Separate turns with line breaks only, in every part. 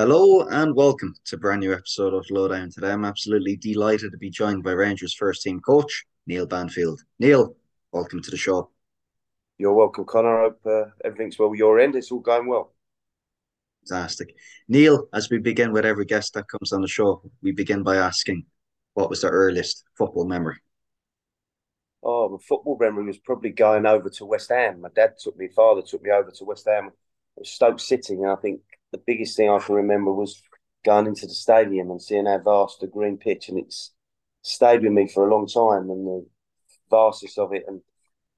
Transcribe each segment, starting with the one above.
Hello and welcome to a brand new episode of Lowdown. Today, I'm absolutely delighted to be joined by Rangers first team coach Neil Banfield. Neil, welcome to the show.
You're welcome, Connor. I hope uh, everything's well with your end. It's all going well.
Fantastic. Neil, as we begin with every guest that comes on the show, we begin by asking, what was the earliest football memory?
Oh, my football memory was probably going over to West Ham. My dad took me, father took me over to West Ham, Stoke City, and I think the biggest thing I can remember was going into the stadium and seeing how vast the green pitch, and it's stayed with me for a long time, and the vastness of it, and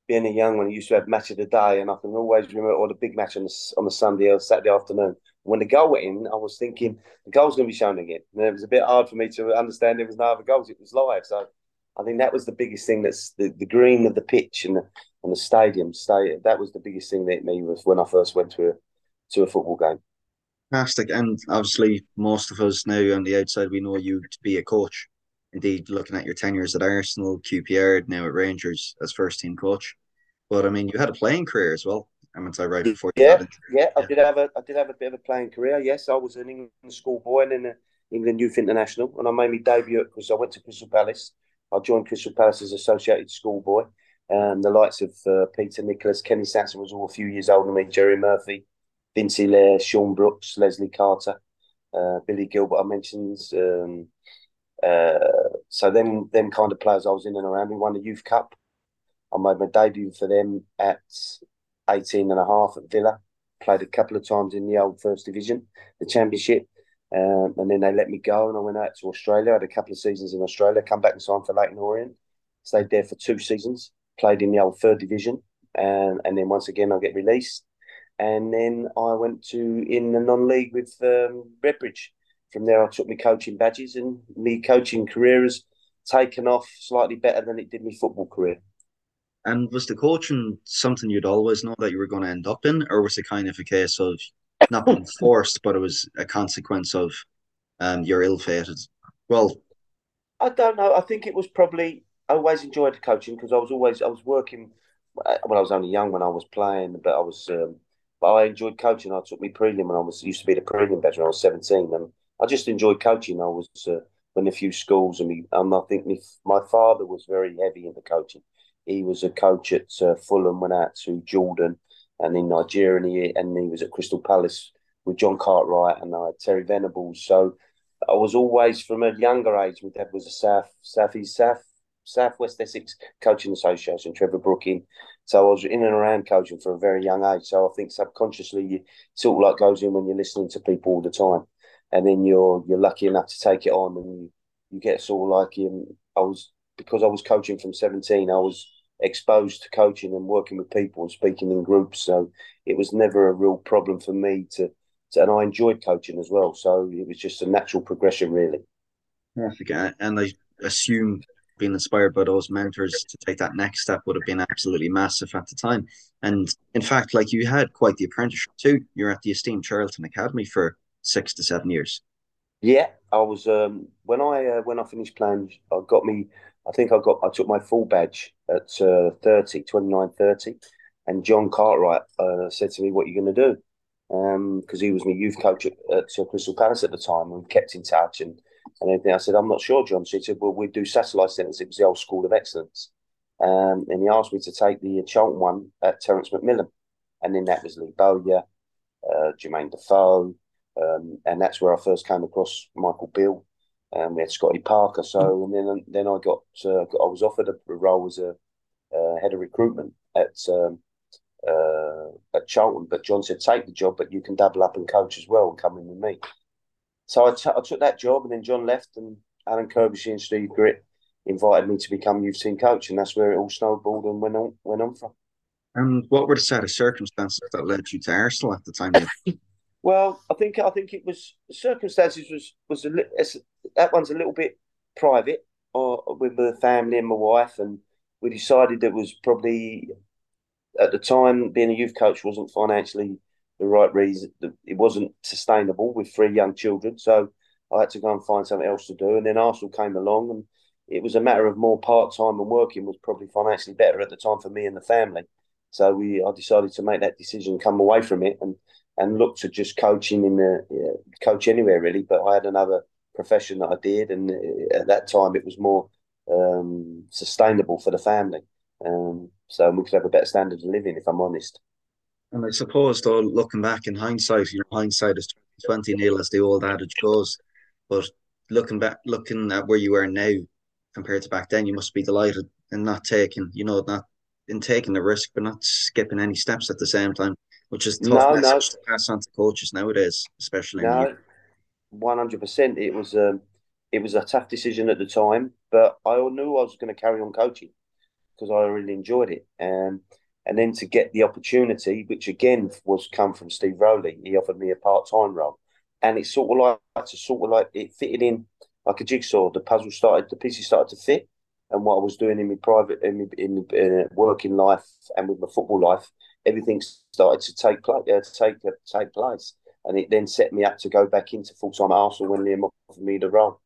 being a young one, I used to have match of the day, and I can always remember all the big match on the on the Sunday or Saturday afternoon. When the goal went in, I was thinking the goal's going to be shown again, and it was a bit hard for me to understand there was no other goals; it was live. So I think that was the biggest thing. That's the, the green of the pitch and the and the stadium. Stay that was the biggest thing that me was when I first went to a to a football game.
Fantastic. And obviously, most of us now on the outside, we know you to be a coach. Indeed, looking at your tenures at Arsenal, QPR, now at Rangers as first team coach. But I mean, you had a playing career as well. Am I right before
you yeah, yeah, I did have a I did have a bit of a playing career. Yes, I was an England schoolboy and in the England Youth International, and I made my debut because I went to Crystal Palace. I joined Crystal Palace as associated schoolboy. Um, the likes of uh, Peter Nicholas, Kenny Sansom was all a few years older than me, Jerry Murphy, Vince Hilaire, Shaun Brooks, Leslie Carter, uh, Billy Gilbert. I mentioned. Um, uh, so then, them kind of players I was in and around. We won the Youth Cup. I made my debut for them at 18 and a half at Villa. Played a couple of times in the old First Division, the Championship. Um, and then they let me go and I went out to Australia. I had a couple of seasons in Australia, come back and signed for Leyton Orient. Stayed there for two seasons, played in the old third division. And, and then once again, I get released and then I went to in the non-league with um, Redbridge. From there, I took my coaching badges, and my coaching career has taken off slightly better than it did my football career.
And was the coaching something you'd always know that you were going to end up in, or was it kind of a case of not being forced, but it was a consequence of um, your ill-fated? Well,
I don't know. I think it was probably I always enjoyed coaching because I was always I was working. Uh, when I was only young when I was playing, but I was um, but I enjoyed coaching. I took me prelim when I was used to be the prelim veteran. I was seventeen, and I just enjoyed coaching. I was uh, in a few schools, and me, um, I think me, my father was very heavy into coaching. He was a coach at uh, Fulham, went out to Jordan, and in Nigeria, and he, and he was at Crystal Palace with John Cartwright, and I had Terry Venables. So I was always from a younger age. My dad was a South South East South Southwest Essex Coaching Association, Trevor Brooking. So I was in and around coaching for a very young age. So I think subconsciously you sort of like goes in when you're listening to people all the time, and then you're you're lucky enough to take it on, and you, you get sort of like in. I was because I was coaching from 17. I was exposed to coaching and working with people and speaking in groups. So it was never a real problem for me to, to and I enjoyed coaching as well. So it was just a natural progression, really.
Yeah, and I assume being inspired by those mentors to take that next step would have been absolutely massive at the time. And in fact, like you had quite the apprenticeship too. You're at the esteemed Charlton Academy for six to seven years.
Yeah, I was um, when I uh, when I finished playing, I got me. I think I got I took my full badge at uh, 30, 29, 30. and John Cartwright uh, said to me, "What are you going to do?" Because um, he was my youth coach at, at Crystal Palace at the time. We kept in touch, and and everything. I said, I'm not sure, John. So he said, Well, we do satellite centres. It was the old School of Excellence. Um, and he asked me to take the Charlton one at Terence McMillan. And then that was Lee Bowyer, uh, Jermaine Defoe. Um, and that's where I first came across Michael Beale. Um, we had Scotty Parker. So, and then then I got, uh, got I was offered a role as a uh, head of recruitment at um, uh, at Charlton. But John said, take the job, but you can double up and coach as well and come in with me. So I, t- I took that job, and then John left, and Alan Curbishley and Steve Gritt invited me to become youth team coach, and that's where it all snowballed and went on went on from.
And what were the set of circumstances that led you to Arsenal at the time?
well, I think I think it was circumstances was was a li- that one's a little bit private, or uh, with the family and my wife, and we decided it was probably at the time being a youth coach wasn't financially the right reason. It wasn't sustainable with three young children, so I had to go and find something else to do. And then Arsenal came along, and it was a matter of more part time and working was probably financially better at the time for me and the family. So we, I decided to make that decision, come away from it, and and look to just coaching in the yeah, coach anywhere really. But I had another profession that I did, and uh, at that time it was more um, sustainable for the family. Um, so we could have a better standard of living, if I'm honest.
And I suppose, though, looking back in hindsight, you know, hindsight is twenty nil, as the old adage goes. But looking back, looking at where you are now compared to back then, you must be delighted in not taking, you know, not in taking the risk, but not skipping any steps at the same time, which is tough no, no. to pass on to coaches nowadays, especially.
No, one hundred percent. It was um, it was a tough decision at the time, but I knew I was going to carry on coaching because I really enjoyed it. Um, and then to get the opportunity, which again was come from Steve Rowley, he offered me a part time role, and it's sort of like to sort of like it fitted in like a jigsaw. The puzzle started, the pieces started to fit, and what I was doing in my private, in my, in, in working life, and with my football life, everything started to take place. Uh, take uh, take place, and it then set me up to go back into full time Arsenal when Liam offered me the role.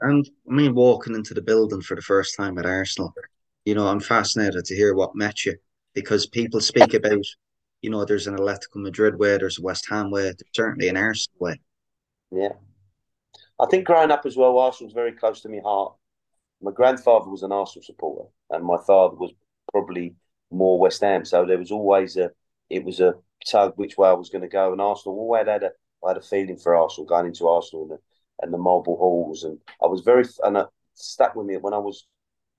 And I mean, walking into the building for the first time at Arsenal, you know, I'm fascinated to hear what met you because people speak about, you know, there's an Atletico Madrid way, there's a West Ham way, there's certainly an Arsenal way.
Yeah. I think growing up as well, Arsenal's very close to my heart. My grandfather was an Arsenal supporter, and my father was probably more West Ham. So there was always a, it was a tug which way I was going to go. And Arsenal always had a, I had a feeling for Arsenal going into Arsenal and the, and the marble halls, and I was very, and it stuck with me when I was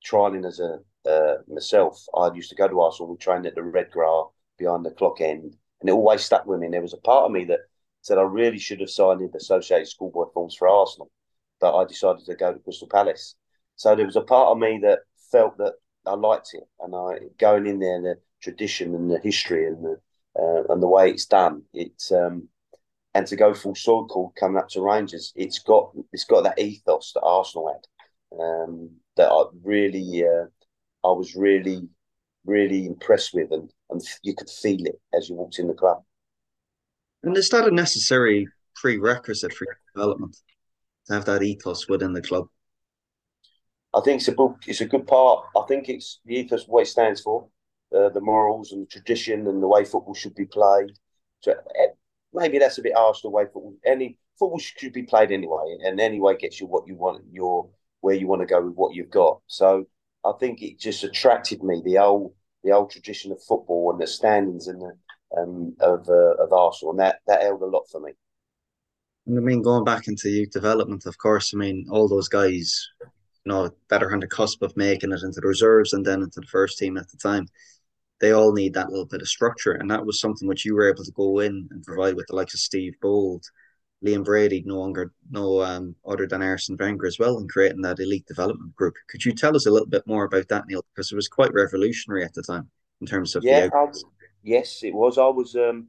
trialing as a uh, myself, I used to go to Arsenal. We trained at the Red Grass behind the clock end, and it always stuck with me. And there was a part of me that said I really should have signed in the associated schoolboy forms for Arsenal, but I decided to go to Crystal Palace. So there was a part of me that felt that I liked it, and I going in there, the tradition and the history and the uh, and the way it's done. It's um, and to go full circle coming up to Rangers, it's got it's got that ethos that Arsenal had um, that I really uh, I was really, really impressed with, and, and you could feel it as you walked in the club.
And is that a necessary prerequisite for development to have that ethos within the club?
I think it's a book. It's a good part. I think it's the ethos what it stands for, uh, the morals and the tradition and the way football should be played. So uh, maybe that's a bit harsh the way football. Any football should be played anyway, and anyway gets you what you want. Your where you want to go with what you've got. So I think it just attracted me the old the old tradition of football and the standings and the um, of uh, of Arsenal, and that that held a lot for me.
And I mean, going back into youth development, of course, I mean, all those guys, you know, that are on the cusp of making it into the reserves and then into the first team at the time, they all need that little bit of structure. And that was something which you were able to go in and provide with the likes of Steve Bould, Liam Brady no longer no um, other than Arsene Wenger as well in creating that elite development group. Could you tell us a little bit more about that, Neil? Because it was quite revolutionary at the time in terms of
yeah, yes, it was. I was um,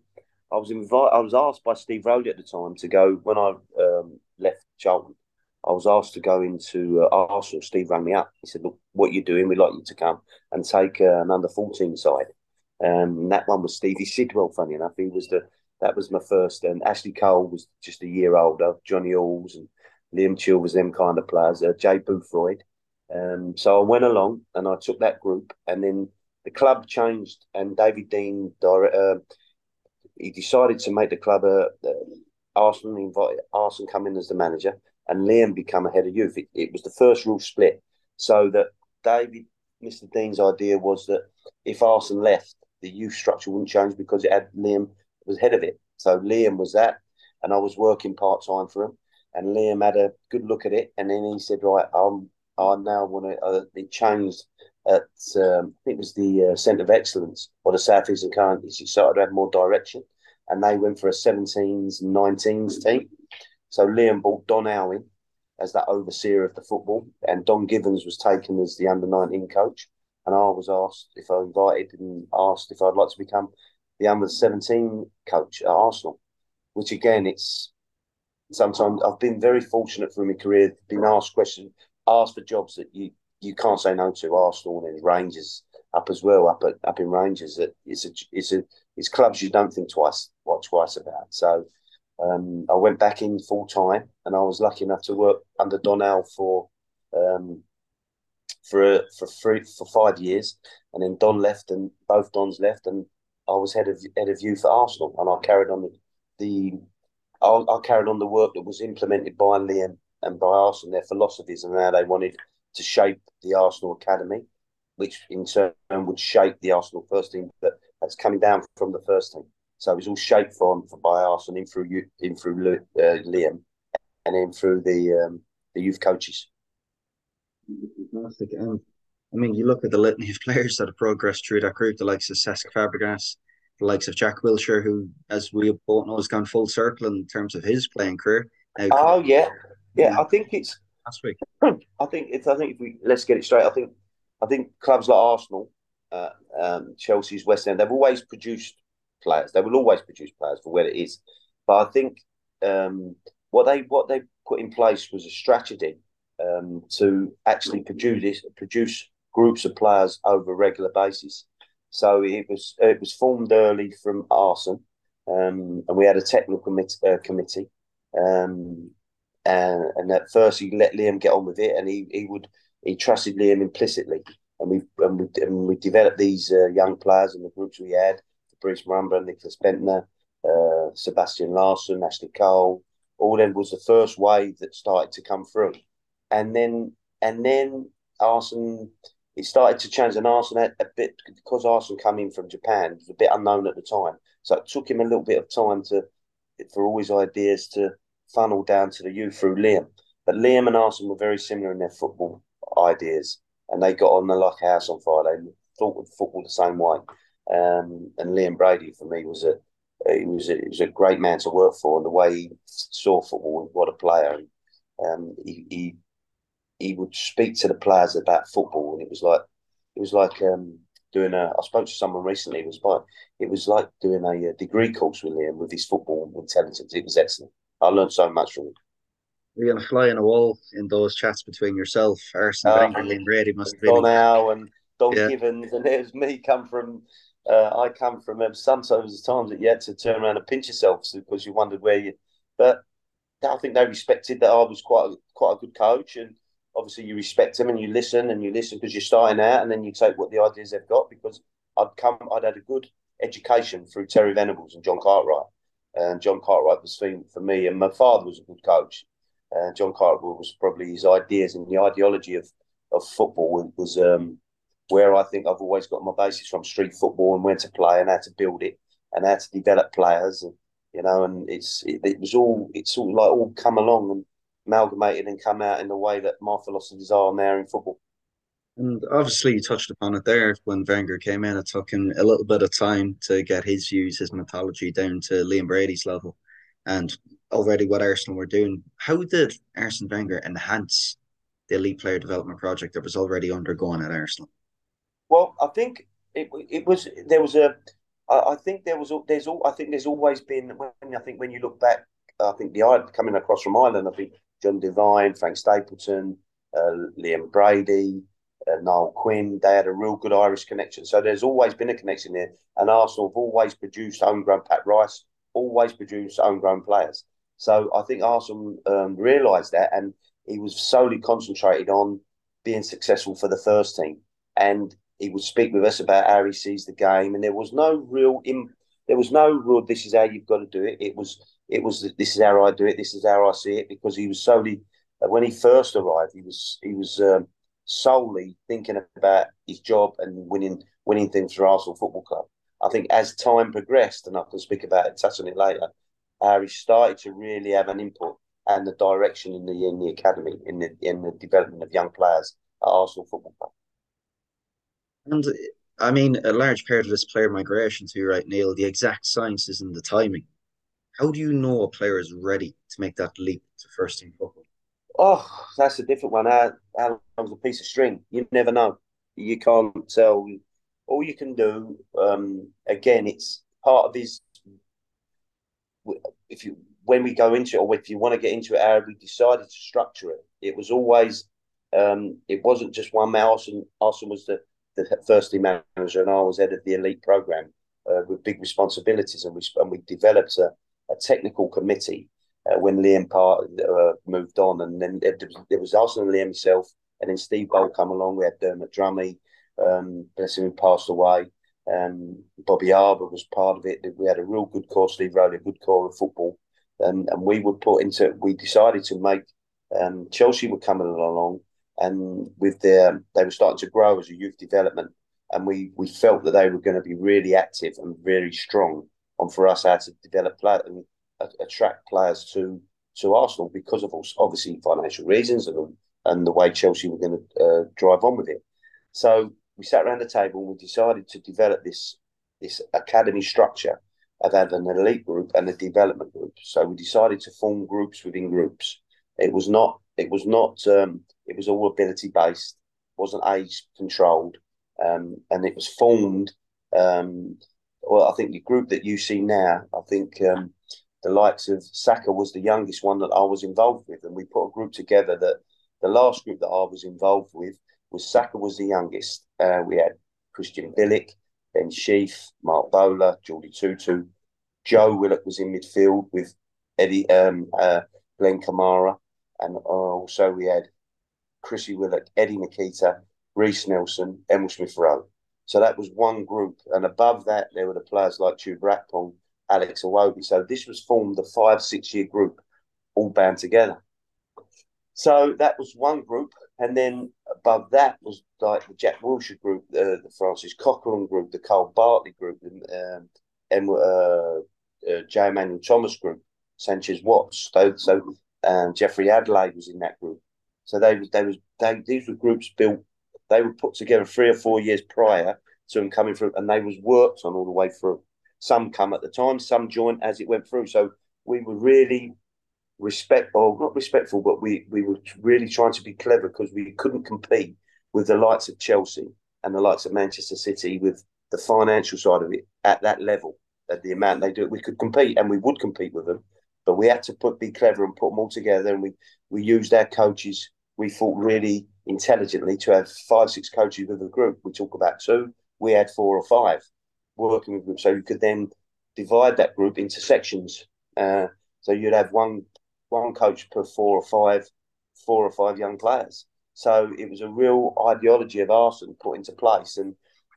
I was invited. I was asked by Steve Rowley at the time to go when I um, left Charlton. I was asked to go into uh, Arsenal. Steve rang me up. He said, "Look, what you're doing, we'd like you to come and take uh, an under 14 side." Um, that one was Stevie Sidwell. Funny enough, he was the that was my first. And Ashley Cole was just a year older. Johnny Alls and Liam Chill was them kind of players. Uh, Jay Bothroyd. Um, so I went along and I took that group, and then the club changed, and David Dein, uh, he decided to make the club a. Uh, Arsenal invited Arsene come in as the manager, and Liam become a head of youth. It, it was the first rule split, so that David, Mr. Dein's idea was that if Arsene left, the youth structure wouldn't change because it had Liam was head of it. So Liam was that, and I was working part time for him. And Liam had a good look at it, and then he said, "Right, I'm, I now want to." Uh, it changed at um, I think it was the uh, Centre of Excellence or the South Eastern Counties. He started to have more direction, and they went for a 17s, and 19s team. So Liam brought Don Alwyn as that overseer of the football, and Don Givens was taken as the under 19 coach. And I was asked if I invited and asked if I'd like to become the under 17 coach at Arsenal, which again, it's sometimes I've been very fortunate through my career, been asked questions, asked for jobs that you, you can't say no to. Arsenal and Rangers up as well, up at, up in Rangers. That it's a it's a it's clubs you don't think twice what twice about. So um, I went back in full time, and I was lucky enough to work under Donald for um, for for three for five years, and then Don left, and both Dons left, and I was head of head of youth at Arsenal, and I carried on the, the I, I, carried on the work that was implemented by Liam and by Arsenal, their philosophies and how they wanted to shape the Arsenal academy, which in turn would shape the Arsenal first team that that's coming down from the first team. So it was all shaped from, from by Arsenal in through in through uh, Liam, and then through the um, the youth coaches.
Fantastic. I mean, you look at the litany of players that have progressed through that group, the likes of Cesc Fabregas, the likes of Jack Wilshere, who, as we both know, has gone full circle in terms of his playing career.
Now, oh yeah, yeah. I think it's
last week.
I think it's. I think if we let's get it straight. I think I think clubs like Arsenal, uh, um, Chelsea's, West End, they've always produced players. They will always produce players for where it is. But I think um, what they what they put in place was a strategy um, to actually produce produce groups of players over a regular basis. So it was it was formed early from Arsenal, um, and we had a technical committee, uh, committee um, and, and at first he let Liam get on with it, and he, he would he trusted Liam implicitly, and we and we, and we developed these uh, young players in the groups we had: Fabrice Muamba, Nicklas Bendtner, uh, Sebastian Larsson, Ashley Cole. All them was the first wave that started to come through, and then and then Arsenal it started to change. And Arsene a bit because Arsene come in from Japan, it was a bit unknown at the time, so it took him a little bit of time to for all his ideas to funnel down to the youth through Liam. But Liam and Arsene were very similar in their football ideas, and they got on the like house on fire. They thought of football the same way. Um, and Liam Brady for me was a he was a, he was a great man to work for, and the way he saw football, what a player. Um, he, he he would speak to the players about football, and it was like it was like um, doing a. I spoke to someone recently. It was like it was like doing a, a degree course with Liam with his football intelligence. It was excellent. I learned so much from him.
You're going to fly in a wall in those chats between yourself, Arsene uh, Wenger, Liam Brady must have been.
Howe and Don yeah. Givens, and it was me come from. Uh, I come from um, sometimes the times that you had to turn around and pinch yourself because you wondered where you. But I think they respected that I was quite a, quite a good coach, and obviously you respect them and you listen and you listen because you're starting out, and then you take what the ideas they've got. Because I'd come, I'd had a good education through Terry Venables and John Cartwright, and John Cartwright was for me, and my father was a good coach. And John Cartwright was probably his ideas and the ideology of, of football was um, where I think I've always got my basis from street football and where to play and how to build it and how to develop players. And, you know, and it's it, it was all it's all like all come along and amalgamated and come out in the way that my philosophies are now in football.
And obviously, you touched upon it there when Wenger came in. It took him a little bit of time to get his views, his mythology down to Liam Brady's level. And already what Arsenal were doing, how did Arsene Wenger enhance the elite player development project that was already undergoing at Arsenal?
Well, I think it, it was there was a I think there was there's all I think there's always been when I think when you look back I think the coming across from Ireland I think John Devine Frank Stapleton uh, Liam Brady uh, Niall Quinn. They had a real good Irish connection. So there's always been a connection there. And Arsenal have always produced homegrown Pat Rice, always produced homegrown players. So I think Arsene um, realised that and he was solely concentrated on being successful for the first team. And he would speak with us about how he sees the game. And there was no real Im- there was no real this is how you've got to do it. It was it was this is how I do it, this is how I see it, because he was solely uh, when he first arrived, he was he was um, solely thinking about his job and winning winning things for Arsenal Football Club. I think as time progressed, and I can speak about it, touch on it later, Harry started to really have an input and the direction in the in the academy, in the in the development of young players at Arsenal Football Club.
And I mean, a large part of this player migration, to right, Neil, the exact sciences and the timing. How do you know a player is ready to make that leap to first team football?
Oh, that's a different one. How long's a piece of string? You never know. You can't tell. All you can do, um, again, it's part of his. If you when we go into it, or if you want to get into it, how we decided to structure it. It was always, um, it wasn't just one man. Arsene, Arsene was the, the first team manager, and I was head of the elite program uh, with big responsibilities, and we and we developed a, a technical committee uh, when Liam part, uh, moved on, and then there was, there Arsene and Liam himself, and then Steve Bould come along. We had Dermot Drummy, um, bless him, passed away. Um, Bobby Arbour was part of it. We had a real good core. Steve Rowley, a good core of football, and and we would put into. We decided to make. Um, Chelsea were coming along, and with their they were starting to grow as a youth development, and we we felt that they were going to be really active and really strong on for us how to develop play and attract players to to Arsenal because of obviously financial reasons and and the way Chelsea were going to uh, drive on with it. So we sat around the table and we decided to develop this this academy structure of having an elite group and a development group. So we decided to form groups within groups. It was not it was not um, it was all ability based, wasn't age controlled, um, and it was formed. Um, well, I think the group that you see now, I think um, the likes of Saka was the youngest one that I was involved with, and we put a group together that the last group that I was involved with was Saka was the youngest. Uh, we had Christian Bielik, Ben Sheaf, Marc Bola, Geordie Tutu. Joe Willock was in midfield with Eddie um, uh, Glenn Kamara, and also we had Chrissy Willock, Eddie Nketiah, Reiss Nelson, Emile Smith Rowe. So that was one group, and above that there were the players like Chuba Akpom, Alex Iwobi. So this was formed a five six year group, all bound together. So that was one group, and then above that was like the Jack Wilshere group, the, the Francis Coquelin group, the Kyle Bartley group, um, and uh, uh, J. Emmanuel Thomas group, Sanchez Watts. So, so um, Jeffrey Adelaide was in that group. So they was they was they, these were groups built. They were put together three or four years prior to them coming through, and they was worked on all the way through. Some come at the time, some joined as it went through. So we were really respect or not respectful, but we we were really trying to be clever because we couldn't compete with the likes of Chelsea and the likes of Manchester City with the financial side of it at that level, at the amount they do. We could compete and we would compete with them, but we had to put be clever and put them all together. And we we used our coaches. We thought really intelligently to have five six coaches with a group. We talk about two. We had four or five working with groups, so you could then divide that group into sections. Uh, so you'd have one one coach per four or five, four or five young players. So it was a real ideology of Arsenal put into place, and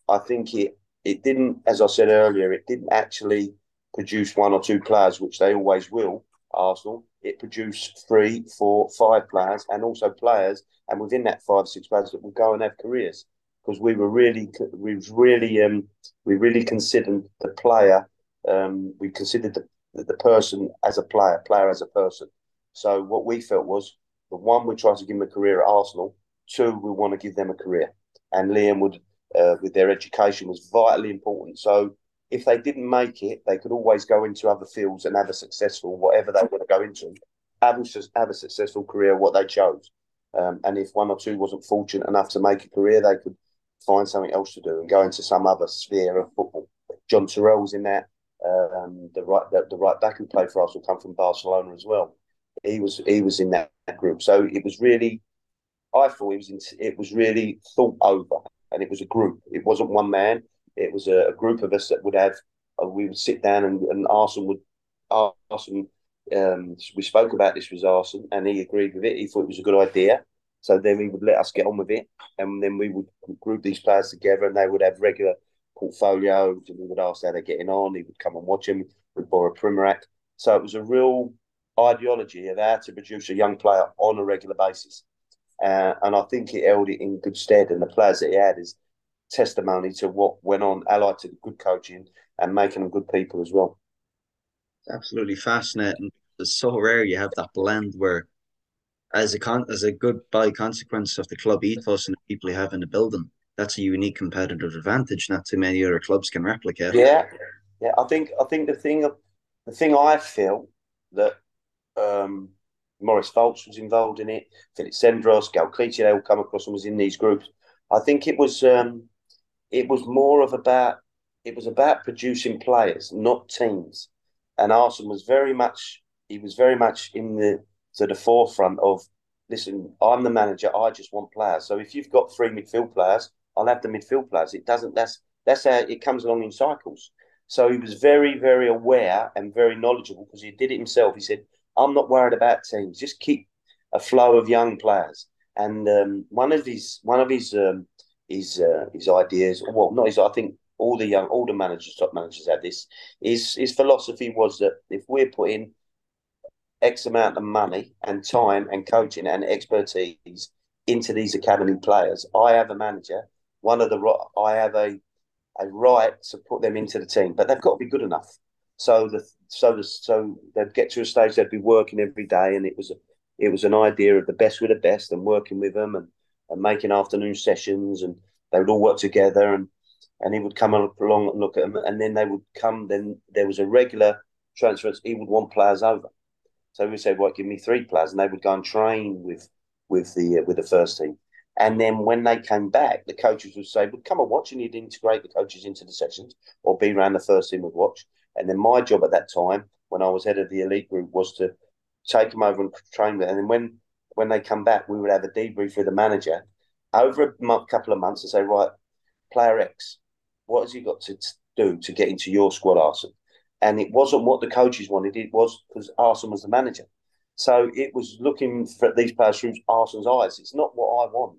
I think it it didn't, as I said earlier, it didn't actually produce one or two players, which they always will. Arsenal, it produced three, four, five players, and also players, and within that five, six players that will go and have careers. Because we were really, we was really, um, we really considered the player, um, we considered the the person as a player, player as a person. So what we felt was the one we tried to give them a career at Arsenal. Two, we want to give them a career, and Liam would, uh, with their education, was vitally important. So if they didn't make it, they could always go into other fields and have a successful whatever they want to go into, have a, have a successful career what they chose. Um, and if one or two wasn't fortunate enough to make a career, they could find something else to do and go into some other sphere of football. Jon Toral's in that. Um, the right the, the right back who played for us will come from Barcelona as well. He was he was in that group, so it was really. I thought it was in, it was really thought over, and it was a group. It wasn't one man. It was a, a group of us that would have. Uh, we would sit down and, and Arsene would Arsene. Um, we spoke about this with Arsene, and he agreed with it. He thought it was a good idea. So then he would let us get on with it, and then we would group these players together, and they would have regular portfolios, and we would ask how they're getting on. He would come and watch them. We'd Boro Primorac. So it was a real ideology of how to produce a young player on a regular basis. Uh, and I think it held it in good stead. And the players that he had is testimony to what went on, allied to the good coaching and making them good people as well.
It's absolutely fascinating. It's so rare you have that blend where, as a con- as a good by consequence of the club ethos and the people you have in the building, that's a unique competitive advantage not too many other clubs can replicate.
Yeah, yeah. I think I think the thing the thing I feel that um, Moritz Volz was involved in it, Philippe Senderos, Gael Clichy, they all come across and was in these groups. I think it was um, it was more of about it was about producing players, not teams. And Arsene was very much he was very much in the to the forefront of listen, I'm the manager, I just want players. So if you've got three midfield players, I'll have the midfield players. It doesn't. That's that's how it comes along in cycles. So he was very, very aware and very knowledgeable because he did it himself. He said, "I'm not worried about teams. Just keep a flow of young players." And um, one of his one of his um, his uh, his ideas, well, not his. I think all the young, all the managers, top managers had this. His his philosophy was that if we're putting X amount of money and time and coaching and expertise into these academy players, I have a manager. One of the I have a a right to put them into the team, but they've got to be good enough. So the so the so they'd get to a stage they'd be working every day, and it was a it was an idea of the best with the best and working with them and, and making afternoon sessions, and they would all work together, and and he would come along and look at them, and then they would come. Then there was a regular transfer. He would want players over, so we said, "Well, give me three players," and they would go and train with with the uh, with the first team. And then when they came back, the coaches would say, "Well, come and watch," and you'd integrate the coaches into the sessions, or be around the first team would watch. And then my job at that time, when I was head of the elite group, was to take them over and train them. And then when when they come back, we would have a debrief with the manager over a month, couple of months and say, right, player X, what has he got to do to get into your squad, Arsene? And it wasn't what the coaches wanted, it was because Arsene was the manager. So it was looking for these players through Arsene's eyes. It's not what I want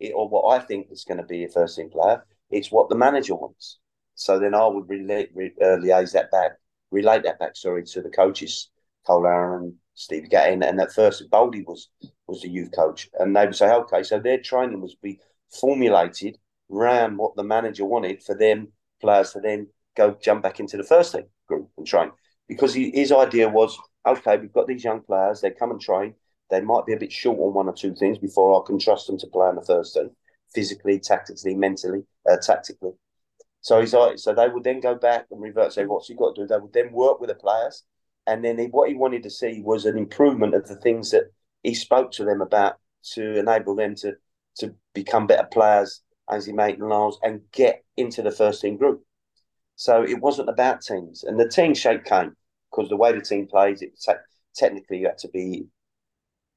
it, or what I think is going to be a first team player. It's what the manager wants. So then I would relate, re, uh, liaise that back, relate that back, sorry, to the coaches, Cole Aaron, Steve Gatting, and at first Baldy was was the youth coach, and they would say, okay, so their training was be formulated around what the manager wanted for them players to then go jump back into the first team group and train, because he, his idea was, okay, we've got these young players, they come and train, they might be a bit short on one or two things before I can trust them to play in the first team, physically, tactically, mentally, uh, tactically. So he's like, so they would then go back and revert, say, what's he got to do? They would then work with the players and then he, what he wanted to see was an improvement of the things that he spoke to them about to enable them to to become better players, as he made Lars, and get into the first team group. So it wasn't about teams, and the team shape came because the way the team plays, it te- technically you had to be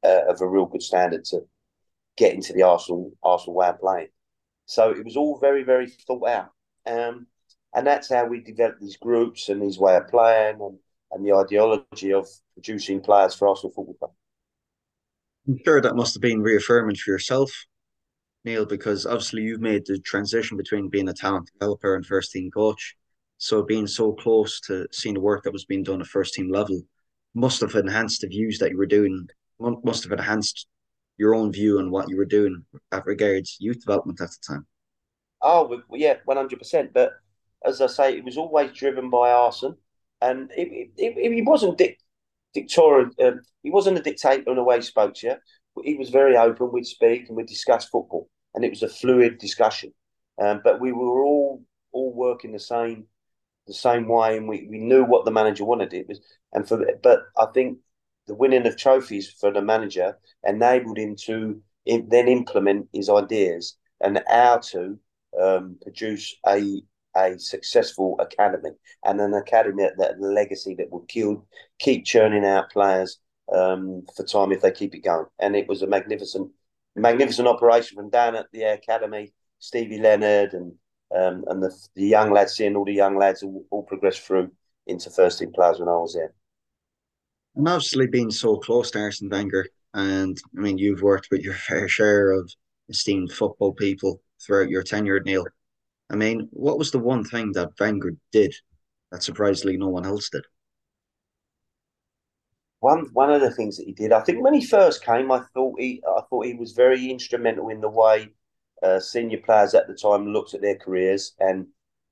uh, of a real good standard to get into the Arsenal Arsenal way of playing. So it was all very very thought out, um, and that's how we developed these groups and these way of playing and and the ideology of producing players for Arsenal Football Club.
I'm sure that must have been reaffirming for yourself, Neil, because obviously you've made the transition between being a talent developer and first team coach. So being so close to seeing the work that was being done at first team level must have enhanced the views that you were doing, must have enhanced your own view on what you were doing at regards youth development at the time.
Oh, yeah, 100%. But as I say, it was always driven by Arsene and he, he, he wasn't dic- dictatorial. Um, he wasn't a dictator in the way he spoke to you. He was very open. We'd speak and we'd discuss football, and it was a fluid discussion. Um, but we were all all working the same the same way, and we, we knew what the manager wanted. It was, and for but I think the winning of trophies for the manager enabled him to then implement his ideas and how to um, produce a a successful academy and an academy that, that legacy that will kill, keep churning out players um, for time if they keep it going. And it was a magnificent, magnificent operation from down at the academy, Stevie Leonard and um, and the, the young lads, seeing all the young lads all, all progress through into first team players when I was there.
And obviously, being so close to Arsene Wenger, and I mean, you've worked with your fair share of esteemed football people throughout your tenure, at Neil. I mean, what was the one thing that Wenger did that surprisingly no one else did?
One one of the things that he did, I think, when he first came, I thought he I thought he was very instrumental in the way uh, senior players at the time looked at their careers and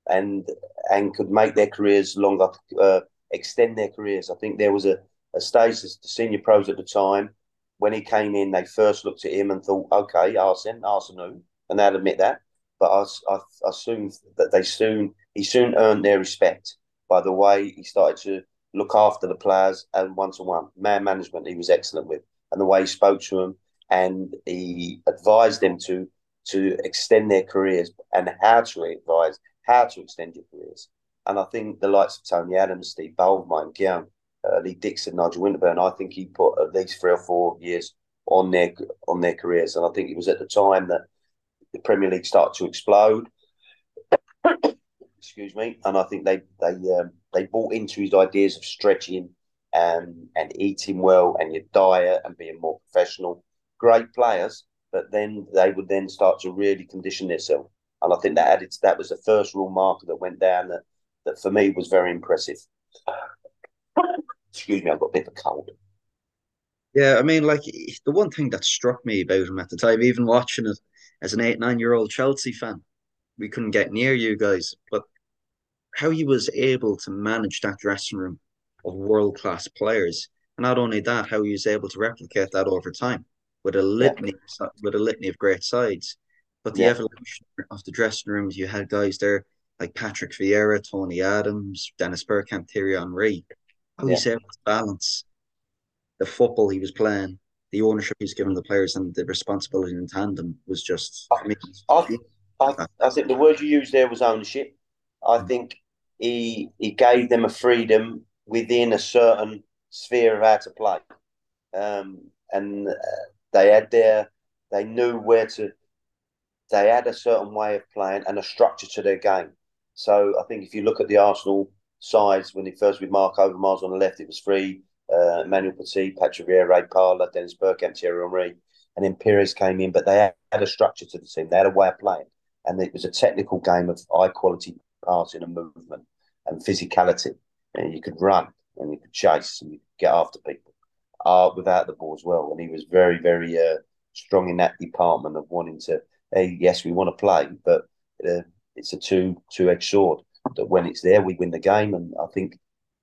and and could make their careers longer, uh, extend their careers. I think there was a, a stage the senior pros at the time when he came in, they first looked at him and thought, okay, Arsene, Arsene, and they'd admit that but I, I, I assume that they soon he soon earned their respect by the way he started to look after the players and one to one man management he was excellent with and the way he spoke to them and he advised them to to extend their careers and how to advise how to extend your careers. And I think the likes of Tony Adams, Steve Mike Guillaume, uh, Lee Dixon, Nigel Winterburn, I think he put at least three or four years on their on their careers, and I think it was at the time that the Premier League started to explode. Excuse me, and I think they they um, they bought into his ideas of stretching and and eating well and your diet and being more professional. Great players, but then they would then start to really condition themselves and I think that added to, that was the first real marker that went down that that for me was very impressive. Excuse me, I've got a bit of a cold.
Yeah, I mean, like the one thing that struck me about him at the time, even watching it as an eight, nine year old Chelsea fan, we couldn't get near you guys, but how he was able to manage that dressing room of world class players, and not only that, how he was able to replicate that over time with a litany yeah. with a litany of great sides. But the yeah. evolution of the dressing rooms, you had guys there like Patrick Vieira, Tony Adams, Dennis Bergkamp, Thierry Henry. How yeah. was able to balance the football he was playing, the ownership he's given the players, and the responsibility in tandem was just. I,
I, I, I think the word you used there was ownership. I mm. think he he gave them a freedom within a certain sphere of how to play, um, and uh, they had their they knew where to. They had a certain way of playing and a structure to their game. So I think if you look at the Arsenal sides when it first with Marc Overmars on the left, it was three uh, Emmanuel Petit, Patrick Vieira, Parlour, Dennis Bergkamp, Thierry Henry, and then Pires came in. But they had a structure to the team. They had a way of playing, and it was a technical game of high quality passing and movement and physicality. And you could run and you could chase and you could get after people uh, without the ball as well. And he was very, very uh, strong in that department of wanting to. Hey, yes, we want to play, but uh, it's a two two edged sword. That when it's there, we win the game. And I think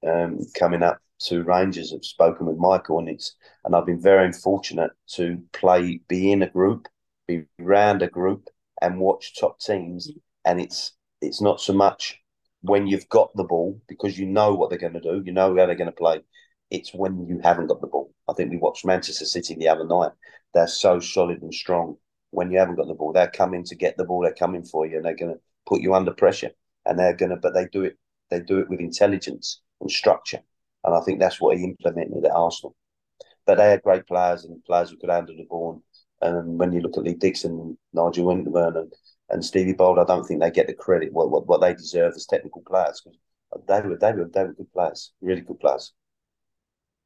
um, coming up to Rangers. I've spoken with Michael, and it's and I've been very fortunate to play, be in a group, be around a group, and watch top teams. And it's it's not so much when you've got the ball because you know what they're going to do, you know how they're going to play. It's when you haven't got the ball. I think we watched Manchester City the other night. They're so solid and strong. When you haven't got the ball, they're coming to get the ball. They're coming for you, and they're going to put you under pressure. And they're going to, but they do it. They do it with intelligence and structure. And I think that's what he implemented at Arsenal. But they had great players and players who could handle the ball. And when you look at Lee Dixon, Nigel Winterburn, and, and Stevie Bould, I don't think they get the credit what, what, what they deserve as technical players they were, they, were, they were good players, really good players.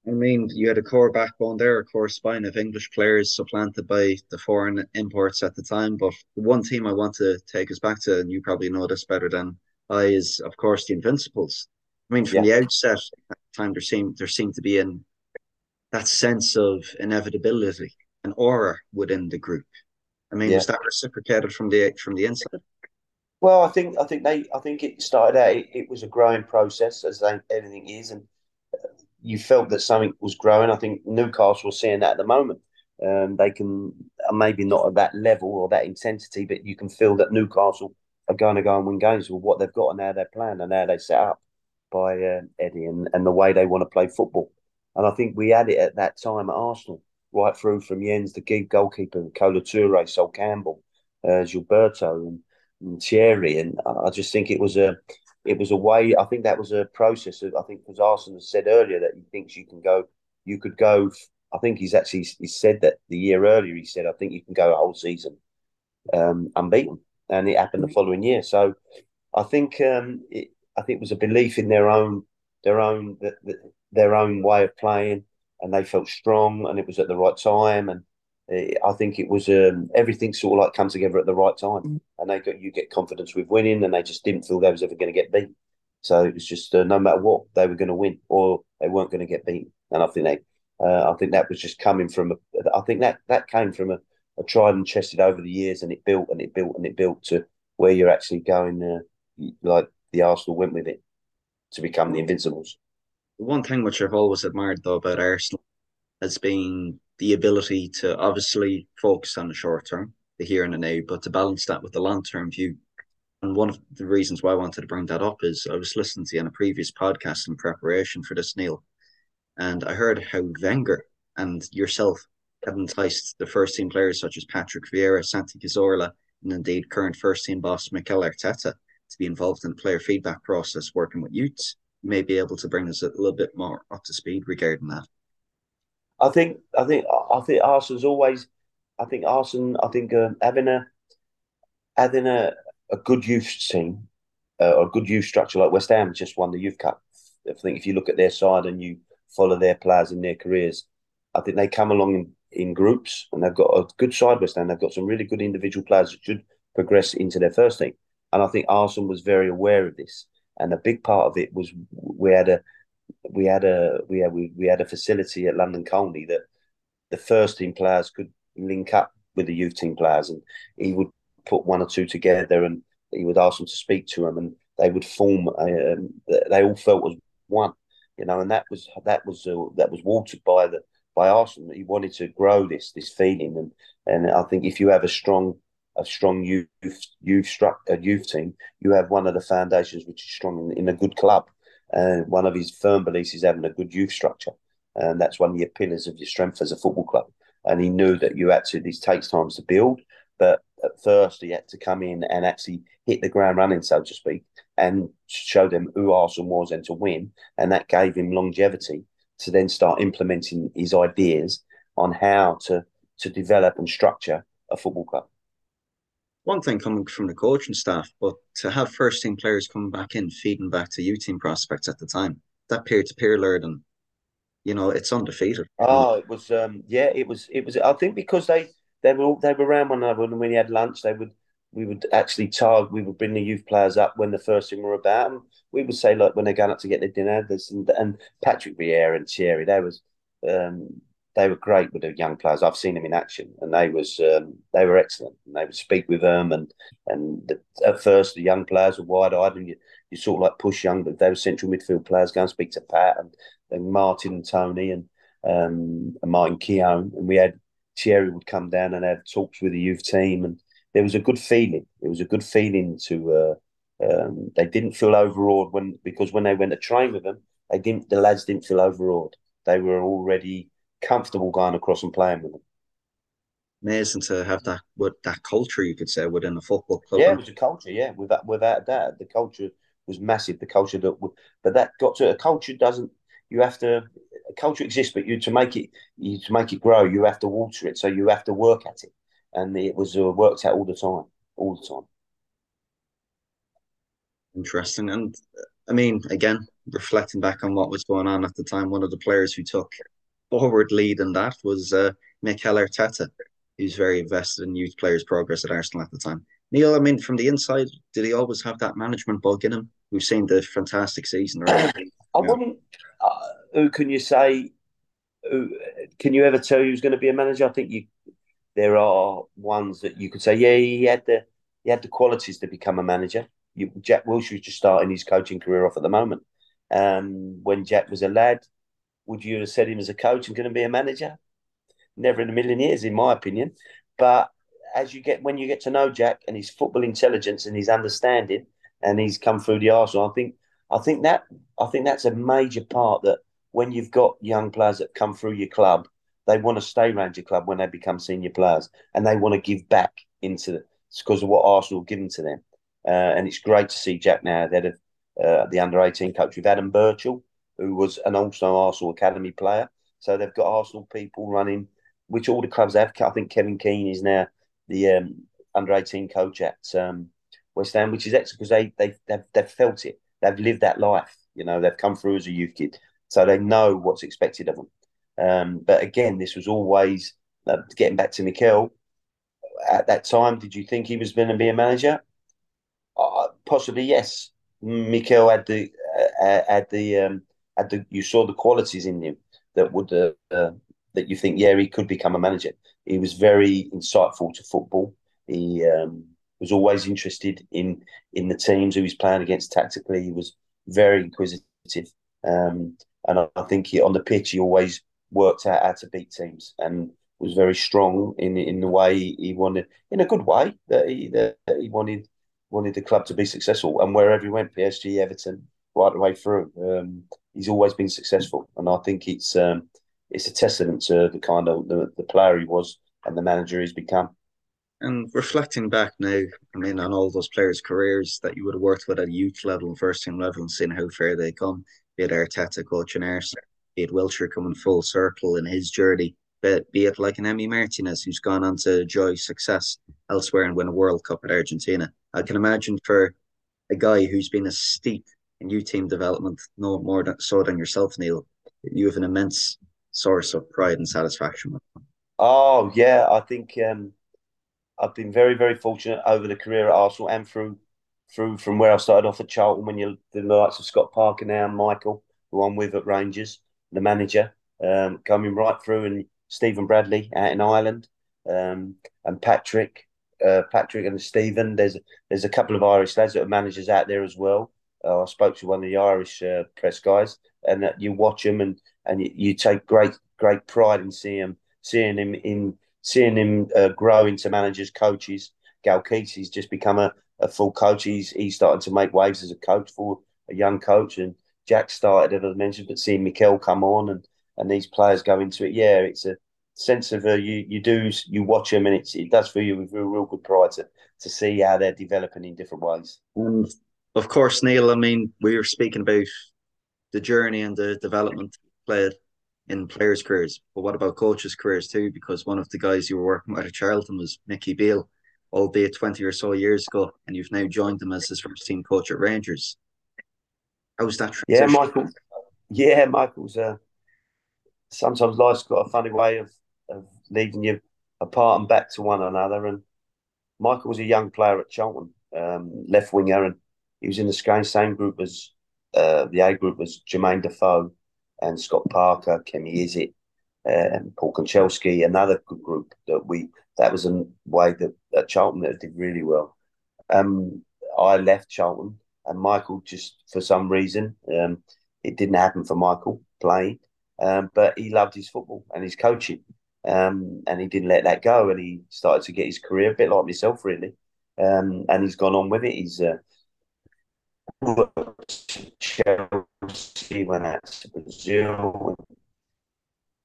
I mean, you had a core backbone there, a core spine of English players supplanted by the foreign imports at the time. But the one team I want to take us back to, and you probably know this better than I, is of course the Invincibles. I mean, from yeah. the outset, at the time there seemed there seemed to be in that sense of inevitability, an aura within the group. I mean, yeah. was that reciprocated from the from the inside?
Well, I think I think they I think it started out. It, it was a growing process, as they, anything is, and you felt that something was growing. I think Newcastle are seeing that at the moment. Um, they can uh, maybe not at that level or that intensity, but you can feel that Newcastle are going to go and win games with what they've got and how they're playing and how they set up by uh, Eddie and, and the way they want to play football. And I think we had it at that time at Arsenal, right through from Jens, the Gig goalkeeper, Kolo Toure, Sol Campbell, uh, Gilberto, and, and Thierry. And I just think it was a it was a way. I think that was a process. Of, I think because Arsene said earlier that he thinks you can go, you could go. I think he's actually he said that the year earlier. He said I think you can go a whole season um, unbeaten, and it happened the mm. following year. So I think um, it, I think it was a belief in their own their own their own way of playing, and they felt strong, and it was at the right time, and eh, I think it was um, everything sort of like come together at the right time, mm. and they got you get confidence with winning, and they just didn't feel they was ever going to get beat. So it was just uh, no matter what they were going to win, or they weren't going to get beaten, and I think they, uh, I think that was just coming from, a, I think that that came from a, a tried and tested over the years, and it built and it built and it built to where you're actually going, uh, like the Arsenal went with it to become the Invincibles.
The One thing which I've always admired though about Arsenal has been the ability to obviously focus on the short term, the here and the now, but to balance that with the long term view. And one of the reasons why I wanted to bring that up is I was listening to you on a previous podcast in preparation for this, Neil, and I heard how Wenger and yourself have enticed the first team players such as Patrick Vieira, Santi Cazorla, and indeed current first team boss Mikel Arteta to be involved in the player feedback process working with youths, may be able to bring us a little bit more up to speed regarding that.
I think I think I think Arsenal's always I think Arsenal I think uh, having a having a, a good youth team uh, or a good youth structure like West Ham just won the youth cup. I think if you look at their side and you follow their players in their careers, I think they come along in, in groups and they've got a good side West Ham. They've got some really good individual players that should progress into their first team. And I think Arsenal was very aware of this. And a big part of it was we had a we had a we had we, we had a facility at London Colney that the first team players could link up with the youth team players, and he would put one or two together, and he would ask them to speak to them, and they would form. Um, they all felt as one, you know, and that was that was uh, that was watered by the by Arsene. He wanted to grow this this feeling, and and I think if you have a strong a strong youth youth struck a youth team, you have one of the foundations which is strong in, in a good club. And uh, one of his firm beliefs is having a good youth structure, and that's one of your pillars of your strength as a football club. And he knew that you had to. This takes time to build, but at first he had to come in and actually hit the ground running, so to speak, and show them who Arsenal was and to win. And that gave him longevity to then start implementing his ideas on how to to develop and structure a football club.
One thing coming from the coaching staff, but to have first team players coming back in, feeding back to youth team prospects at the time, that peer to peer learning, you know, it's undefeated.
Oh, it was, um, yeah, it was, it was. I think because they they were they were around one another, and when we had lunch, they would we would actually target, we would bring the youth players up when the first team were about, and we would say like when they're going up to get their dinner, there's and, and Patrick Vieira and Thierry, they was um, they were great with the young players. I've seen them in action, and they was um, they were excellent. And they would speak with them, and and the, at first the young players were wide eyed, and you, you sort of like push young, but they were central midfield players. Go and speak to Pat and, and Martin and Tony and um, and Martin Keown, and we had Thierry would come down and have talks with the youth team, and there was a good feeling. It was a good feeling to. Uh, um, they didn't feel overawed when because when they went to train with them, they didn't. The lads didn't feel overawed. They were already comfortable going across and playing with them.
Amazing to have that with that culture, you could say, within a football club.
Yeah, it was a culture. Yeah, without without that, the culture was massive. The culture that, but that got to a culture doesn't. You have to. A culture exists, but you to make it, you to make it grow, you have to water it. So you have to work at it and it was uh, worked out all the time, all the time.
Interesting, and I mean, again, reflecting back on what was going on at the time, one of the players who took forward lead in that was uh, Mikel Arteta, who's very invested in youth players' progress at Arsenal at the time. Neil, I mean, from the inside, did he always have that management bug in him? We've seen the fantastic season.
Right? I wouldn't. Uh, who can you say? Who, can you ever tell who's going to be a manager? I think you there are ones that you could say, yeah, he had the he had the qualities to become a manager. You, Jack Wilshere is just starting his coaching career off at the moment. Um, when Jack was a lad, would you have said him as a coach and going to be a manager? Never in a million years, in my opinion. But as you get when you get to know Jack and his football intelligence and his understanding, and he's come through the Arsenal, I think I think that I think that's a major part that when you've got young players that come through your club they want to stay around your club when they become senior players, and they want to give back into the, because of what Arsenal given to them. Uh, and it's great to see Jack now. They had uh, the under eighteen coach with Adam Birchall, who was an also Arsenal academy player. So they've got Arsenal people running, which all the clubs have. I think Kevin Keen is now the um, under eighteen coach at um, West Ham, which is excellent because they they they've, they've felt it. They've lived that life. You know, they've come through as a youth kid, so they know what's expected of them. Um, but again, this was always uh, getting back to Mikel. At that time, did you think he was going to be a manager? Uh, possibly, yes. Mikel had the uh, had the um, had the you saw the qualities in him that would uh, uh, that you think yeah he could become a manager. He was very insightful to football. He um, was always interested in in the teams who he's playing against tactically. He was very inquisitive, um, and I, I think he, on the pitch he always worked out how to beat teams and was very strong in in the way he wanted, in a good way that he that he wanted wanted the club to be successful. And wherever he went, PSG, Everton, right the way through, um, he's always been successful. And I think it's um, it's a testament to the kind of the, the player he was and the manager he's become.
And reflecting back now, I mean, on all those players' careers that you would have worked with at youth level and first team level and seeing how far they come, be it Arteta coaching Arsenal, be it Wilshere coming full circle in his journey, but be it like an Emi Martinez who's gone on to enjoy success elsewhere and win a World Cup at Argentina. I can imagine for a guy who's been a steep youth team development, no more than, so than yourself, Neil, you have an immense source of pride and satisfaction.
Oh yeah, I think um, I've been very, very fortunate over the career at Arsenal and through through from where I started off at Charlton when you're the likes of Scott Parker now and Michael, who I'm with at Rangers, the manager, um, coming right through and Stephen Bradley out in Ireland, um, and Patrick, uh, Patrick and Stephen. There's there's a couple of Irish lads that are managers out there as well. Uh, I spoke to one of the Irish uh, press guys, and you watch them and and you, you, take great great pride in seeing him, seeing him in seeing him uh, grow into managers, coaches. Gal Keats, he's just become a, a full coach. He's he's starting to make waves as a coach for a young coach, and Jack started, as I mentioned, but seeing Mikel come on and and these players go into it, yeah, it's a sense of uh, you you do you watch them and it's it does fill you with real, real good pride to to see how they're developing in different ways.
And of course, Neil, I mean, we were speaking about the journey and the development played in players' careers, but what about coaches' careers too? Because one of the guys you were working with at Charlton was Mickey Beale, albeit twenty or so years ago, and you've now joined him as his first team coach at Rangers. How's that transition?
Yeah, Michael. Yeah, Michael's. Uh, sometimes life's got a funny way of of leading you apart and back to one another. And Michael was a young player at Charlton, um, left winger, and he was in the same group as uh, the A group was Jermaine Defoe and Scott Parker, Kemi Izzet, and Paul Konchesky, another good group that we that was a way that at Charlton that did really well. Um, I left Charlton, and Michael just for some reason um, it didn't happen for Michael playing, um, but he loved his football and his coaching, um, and he didn't let that go, and he started to get his career a bit like myself, really, um, and he's gone on with it. He's uh, Chelsea, went out to Brazil, and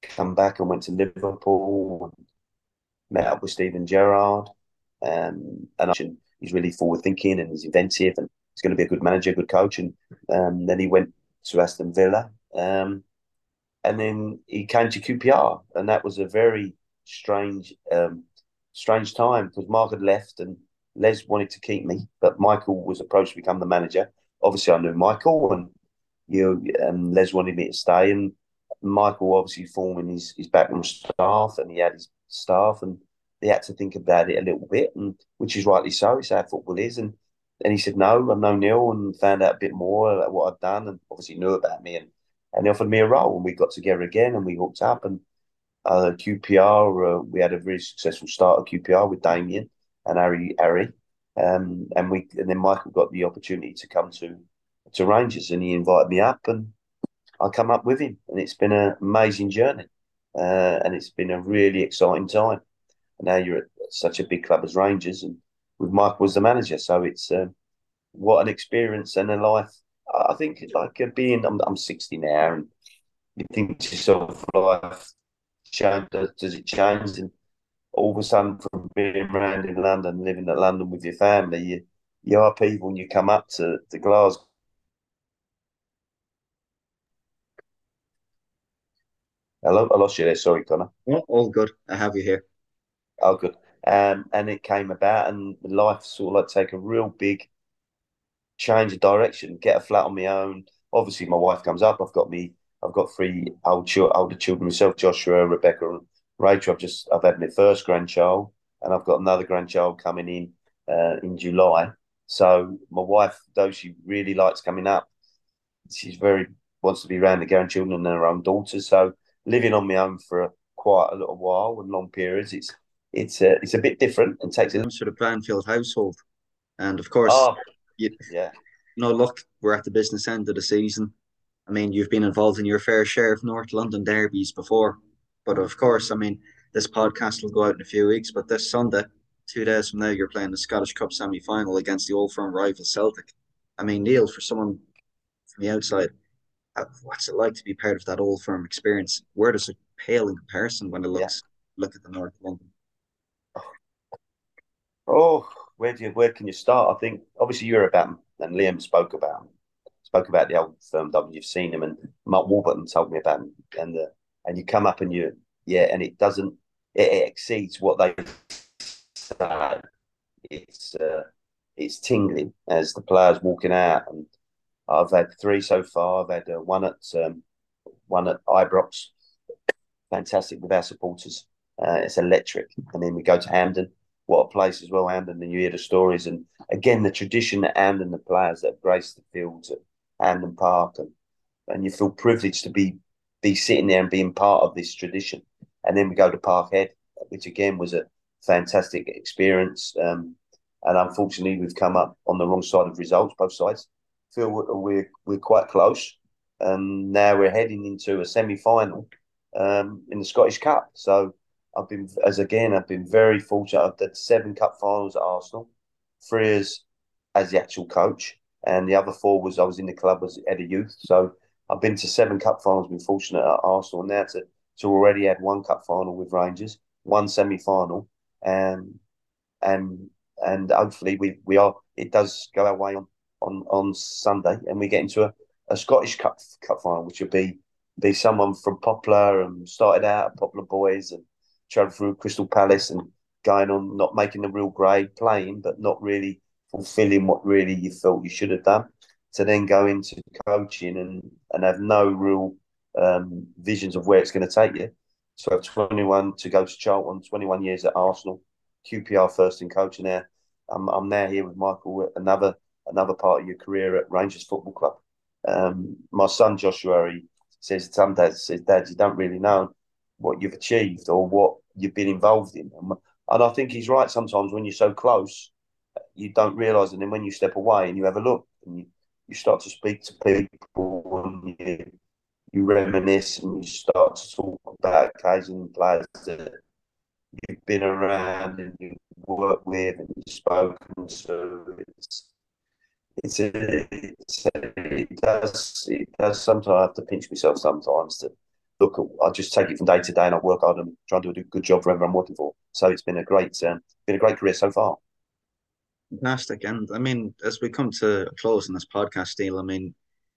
come back and went to Liverpool, met up with Steven Gerrard, um, and he's really forward thinking and he's inventive and he's going to be a good manager, good coach. And um, then he went to Aston Villa, um, and then he came to QPR, and that was a very strange, um, strange time because Mark had left and Les wanted to keep me, but Michael was approached to become the manager. Obviously, I knew Michael, and you and Les wanted me to stay, and Michael obviously forming his his backroom staff, and he had his staff, and they had to think about it a little bit, and which is rightly so. It's how football is, and and he said no, I know Neil, and found out a bit more about what I'd done, and obviously knew about me, and and he offered me a role, and we got together again, and we hooked up, and uh, QPR, uh, we had a very successful start at QPR with Damien and Harry, Harry, um, and we, and then Michael got the opportunity to come to to Rangers, and he invited me up, and I come up with him, and it's been an amazing journey, uh, and it's been a really exciting time. And now you're at such a big club as Rangers, and with Michael as the manager, so it's uh, what an experience and a life I think like being I'm, I'm 60 now, and you think to yourself, life change, does, does it change? And all of a sudden, from being around in London, living in London with your family, you you are people, and you come up to, to Glasgow. Hello, I lost you there. Sorry, Connor.
Oh, all good. I have you here.
Oh, good. Um, and it came about, and life sort of like take a real big change of direction, get a flat on my own. Obviously, my wife comes up. I've got me. I've got three old older children myself: Joshua, Rebecca, and Rachel. I've just I've had my first grandchild, and I've got another grandchild coming in uh, in July. So my wife, though she really likes coming up, she's very wants to be around the grandchildren and her own daughters. So living on my own for a, quite a little while and long periods, it's it's uh, it's a bit different and takes a
sort of Banfield household, and of course. Oh you,
yeah.
No, look, we're at the business end of the season. I mean, you've been involved in your fair share of North London derbies before, but of course, I mean, this podcast will go out in a few weeks. But this Sunday, two days from now, you're playing the Scottish Cup semi final against the old firm rival Celtic. I mean, Neil, for someone from the outside, uh, what's it like to be part of that old firm experience? Where does it pale in comparison when it looks yeah. look at the North London?
Oh, where do you where can you start? I think obviously you're about and Liam spoke about spoke about the old firm W. You've seen them, and Mark Warburton told me about them, and the and you come up and you yeah, and it doesn't it, it exceeds what they say. It's uh, it's tingling as the players walking out, and I've had three so far. I've had uh, one at um, one at Ibrox, fantastic with our supporters. Uh, it's electric, and then we go to Hampden. what a place as well, and and you hear the stories, and again the tradition and and the players that have graced the fields at Hampden Park, and and you feel privileged to be be sitting there and being part of this tradition. And then we go to Parkhead, which again was a fantastic experience. Um, and unfortunately, we've come up on the wrong side of results, both sides. Feel we're we're quite close, and now we're heading into a semi final um, in the Scottish Cup. So I've been, as again, I've been very fortunate. I've done seven cup finals at Arsenal, three as as the actual coach, and the other four was I was in the club as at a youth. So I've been to seven cup finals. Been fortunate at Arsenal, now to to already had one cup final with Rangers, one semi final, and um, and and hopefully we we are. It does go our way on on on Sunday, and we get into a, a Scottish Cup Cup final, which would be be someone from Poplar and started out at Poplar Boys and travelled through Crystal Palace and going on not making the real grade, playing but not really fulfilling what really you felt you should have done. To then go into coaching and and have no real um, visions of where it's going to take you. So at 21 to go to Charlton, 21 years at Arsenal, QPR first in coaching there. I'm, I'm now here with Michael, another another part of your career at Rangers Football Club. Um, my son Joshua, he says some days, says, Dad, you don't really know what you've achieved or what you've been involved in. And, and I think he's right. Sometimes when you're so close, you don't realise. And then when you step away and you have a look and you, you start to speak to people and you, you reminisce and you start to talk about occasion players that you've been around and you've worked with and you've spoken to. It's, it's, a, it's a, it does it does sometimes I have to pinch myself sometimes to look at, I just take it from day to day and I work hard and try and do a good job for whoever I'm working for. So it's been a great um, been a great career so far.
Fantastic. And I mean, as we come to a close in this podcast deal, I mean,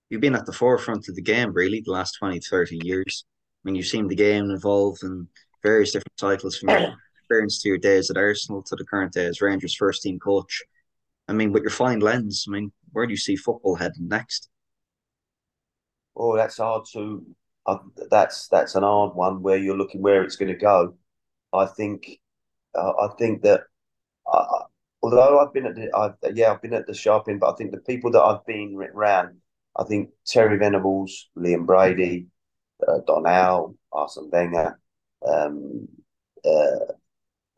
you've been at the forefront of the game really the last 20, 30 years. I mean, you've seen the game evolve in various different cycles from your experience to your days at Arsenal to the current day as Rangers first team coach. I mean, with your fine lens, I mean, where do you see football heading next?
Oh, that's hard to. Uh, that's that's an hard one where you're looking where it's going to go. I think, uh, I think that, uh, although I've been at the, I've, yeah, I've been at the sharp end, but I think the people that I've been around, I think Terry Venables, Liam Brady, uh, Don Howe, Arsene Wenger, um, uh,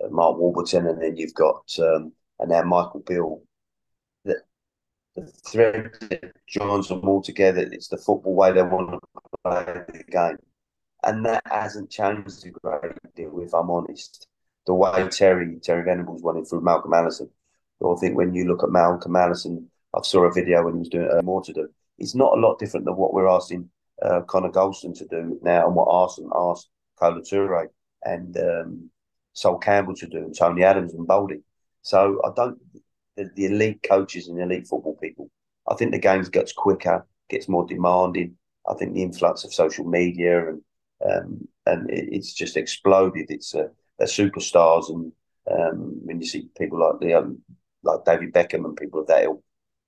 Mark Warburton, and then you've got um, and now Michael Beale the thread that joins them all together. It's the football way they want to play the game. And that hasn't changed a great deal, if I'm honest. The way Terry Terry Venables running through Malcolm Allison. I think when you look at Malcolm Allison, I saw a video when he was doing uh, more to do. It's not a lot different than what we're asking uh, Connor Goldson to do now, and what Arsenal asked Kolo Toure and um, Sol Campbell to do, and Tony Adams and Baldy. So I don't the, the elite coaches and elite football people. I think the game gets quicker, gets more demanding. I think the influx of social media and um, and it, it's just exploded. It's uh, they're superstars, and um, when you see people like the um, like David Beckham and people of that ilk,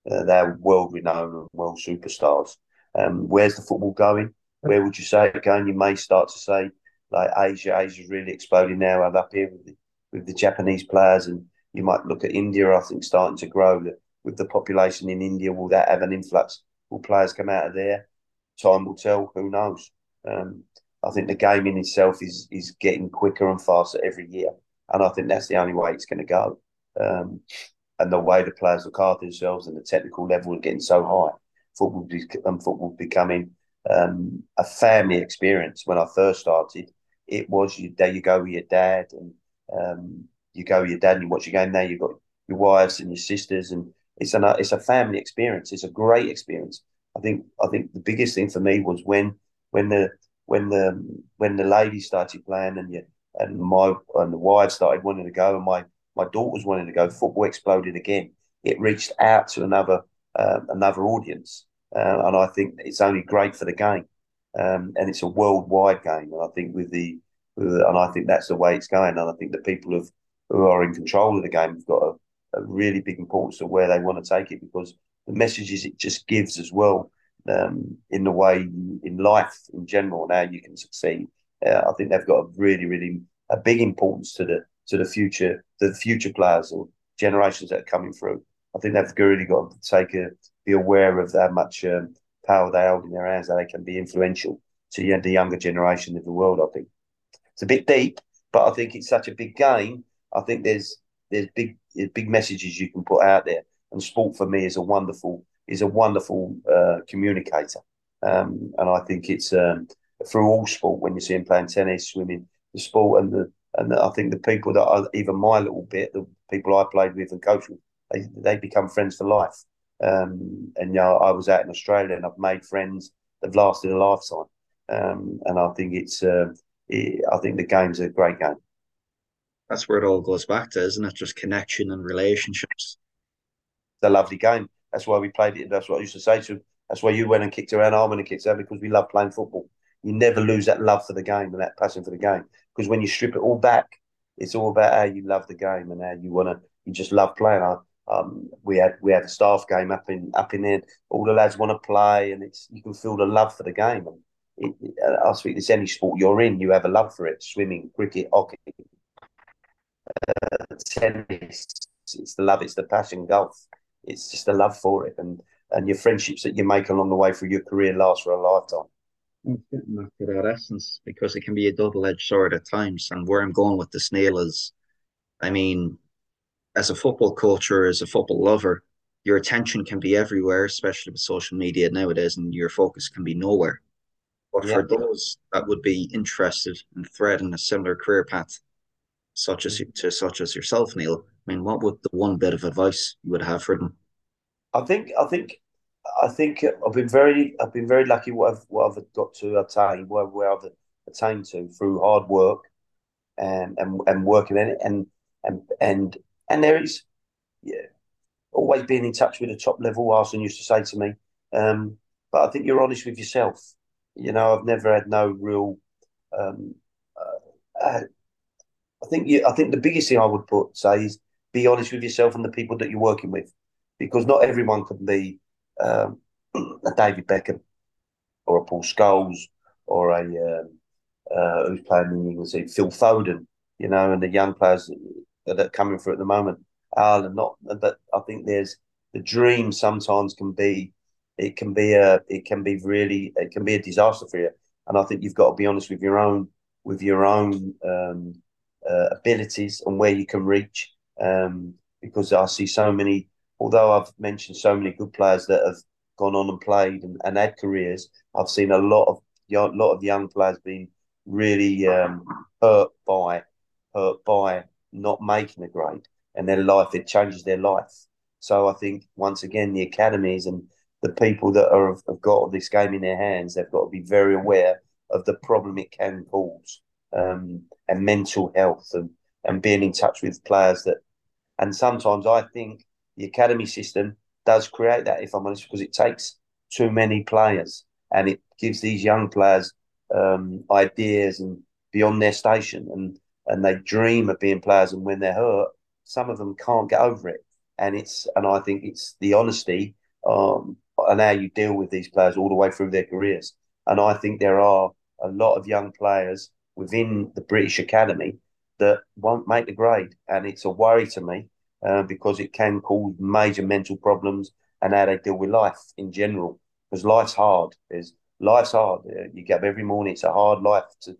uh, they're world renowned and world superstars. Um, where's the football going? Where would you say it going? You may start to say like Asia. Asia's really exploding now. I'm up here with the, with the Japanese players and you might look at India, I think, starting to grow. With the population in India, will that have an influx? Will players come out of there? Time will tell. Who knows? Um, I think the game in itself is is getting quicker and faster every year, and I think that's the only way it's going to go. Um, and the way the players look after themselves and the technical level is getting so high, football and um, football becoming um, a family experience. When I first started, it was you there you go with your dad and um, you go with your dad and you watch your game. Now you've got your wives and your sisters, and it's an it's a family experience. It's a great experience. I think I think the biggest thing for me was when when the when the when the ladies started playing and you and my and the wives started wanting to go and my my daughters wanting to go. Football exploded again. It reached out to another uh, another audience, uh, and I think it's only great for the game. Um, and it's a worldwide game. And I think with the, with the, and I think that's the way it's going. And I think the people have who are in control of the game have got a, a really big importance of where they want to take it because the messages it just gives as well um, in the way in life in general now you can succeed. Uh, I think they've got a really, really a big importance to the to the future, the future players or generations that are coming through. I think they've really got to take a be aware of how much um, power they hold in their hands, that they can be influential to the younger generation of the world. I think it's a bit deep, but I think it's such a big game. I think there's there's big big messages you can put out there, and sport for me is a wonderful is a wonderful uh, communicator, um, and I think it's um, through all sport when you see him playing tennis, swimming, the sport, and the and I think the people that are even my little bit, the people I played with and coached with, they they become friends for life. Um, and you know, I was out in Australia and I've made friends that've lasted a lifetime. Um, and I think it's, uh, it, I think the game's a great game.
That's where it all goes back to, isn't it? Just connection and relationships.
It's a lovely game. That's why we played it. That's what I used to say to. That's why you went and kicked around. I and kicked around because we love playing football. You never lose that love for the game and that passion for the game. Because when you strip it all back, it's all about how you love the game and how you want to. You just love playing. I, um, we had we had a staff game up in up in there. All the lads want to play, and it's you can feel the love for the game. And it, it, I think it's any sport you're in, you have a love for it. Swimming, cricket, hockey, uh, tennis. It's the love. It's the passion. Golf. It's just a love for it, and and your friendships that you make along the way through your career last for a lifetime.
Back to that essence, because it can be a double-edged sword at times. And where I'm going with the snail is, I mean, as a football culture, as a football lover, your attention can be everywhere, especially with social media nowadays, and your focus can be nowhere. But yeah. for those that would be interested in threading a similar career path, such as to such as yourself, Neil, I mean, what would the one bit of advice you would have for them?
I think, I think, I think I've been very, I've been very lucky what I've what I've got to attain, where, where I've attained to through hard work and and and working in it, and and and and there is, yeah, always being in touch with the top level. Arsene used to say to me, um, but I think you're honest with yourself. You know, I've never had no real. Um, uh, uh, I think you, I think the biggest thing I would put say is be honest with yourself and the people that you're working with, because not everyone can be um, a David Beckham or a Paul Scholes or a um, uh, who's playing in England, Phil Foden, you know, and the young players that are coming through at the moment. Alan, not, but I think there's the dream sometimes can be, it can be a, it can be really, it can be a disaster for you. And I think you've got to be honest with your own, with your own um, uh, abilities and where you can reach. Um, because I see so many, although I've mentioned so many good players that have gone on and played and, and had careers, I've seen a lot of a lot of young players being really um, hurt by hurt by not making a grade and their life, it changes their life. So I think once again, the academies and the people that are have got this game in their hands, they've got to be very aware of the problem it can cause um, and mental health and, and being in touch with players that. And sometimes I think the academy system does create that, if I'm honest, because it takes too many players and it gives these young players um, ideas and beyond their station. And and they dream of being players. And when they're hurt, some of them can't get over it. And it's and I think it's the honesty um, and how you deal with these players all the way through their careers. And I think there are a lot of young players within the British Academy that won't make the grade, and it's a worry to me uh, because it can cause major mental problems and how they deal with life in general. Because life's hard. There's life's hard. You get up every morning. It's a hard life to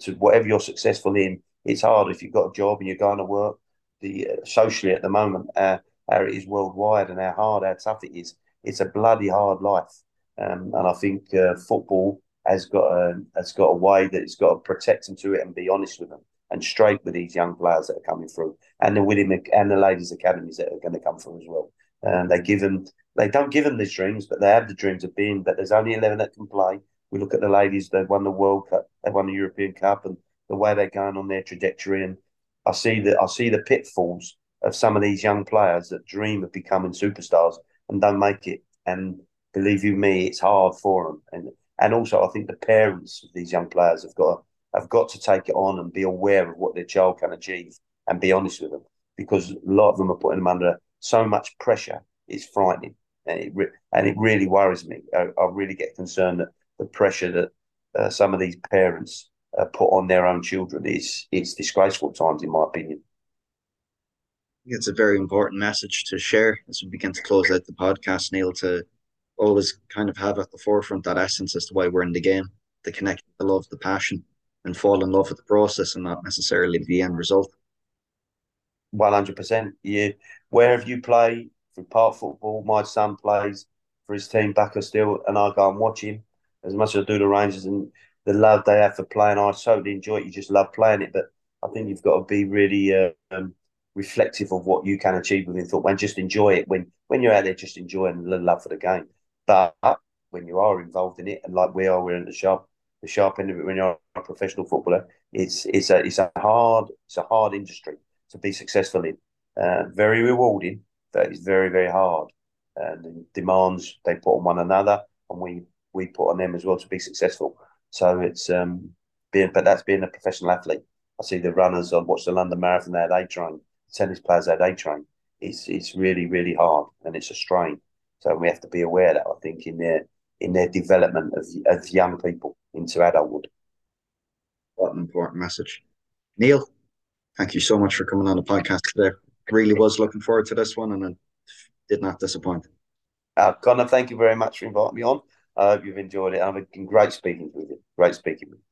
to whatever you're successful in it's hard if you've got a job and you're going to work. The uh, socially at the moment, uh, how it is worldwide and how hard, how tough it is. It's a bloody hard life, um, and I think uh, football has got a has got a way that it's got to protect them to it and be honest with them and straight with these young players that are coming through and the women and the ladies academies that are going to come through as well. And they give them they don't give them these dreams, but they have the dreams of being. But there's only eleven that can play. We look at the ladies; they've won the World Cup, they've won the European Cup, and the way they're going on their trajectory. And I see that I see the pitfalls of some of these young players that dream of becoming superstars and don't make it. And believe you me, it's hard for them. And and also, I think the parents of these young players have got to, have got to take it on and be aware of what their child can achieve and be honest with them because a lot of them are putting them under so much pressure. It's frightening, and it re- and it really worries me. I, I, really get concerned that the pressure that uh, some of these parents uh, put on their own children is it's disgraceful at times, in my opinion.
It's a very important message to share as we begin to close out the podcast, Neil, to always kind of have at the forefront that essence as to why we're in the game, the connection, the love, the passion, and fall in love with the process and not necessarily the end result.
One hundred percent. You wherever you play for park football, my son plays for his team Backer still, and I go and watch him as much as I do the Rangers and the love they have for playing. I totally enjoy it. You just love playing it, but I think you've got to be really uh, um, reflective of what you can achieve within football and just enjoy it. When when you're out there, just enjoying the love for the game. But when you are involved in it, and like we are, we're in the sharp the sharp end of it. When you're a professional footballer, it's it's a it's a hard it's a hard industry to be successful in. Uh, very rewarding, but it's very very hard. And the demands they put on one another, and we we put on them as well to be successful. So it's um being, but that's being a professional athlete. I see the runners. I watch the London Marathon. They train. Tennis players. There they train. It's it's really really hard, and it's a strain. So we have to be aware that I think in their in their development of of young people into adulthood.
What an important message, Neil. Thank you so much for coming on the podcast today. Really was looking forward to this one, and it did not disappoint.
Uh, Connor, thank you very much for inviting me on. I hope you've enjoyed it. I've been great speaking with you. Great speaking with you.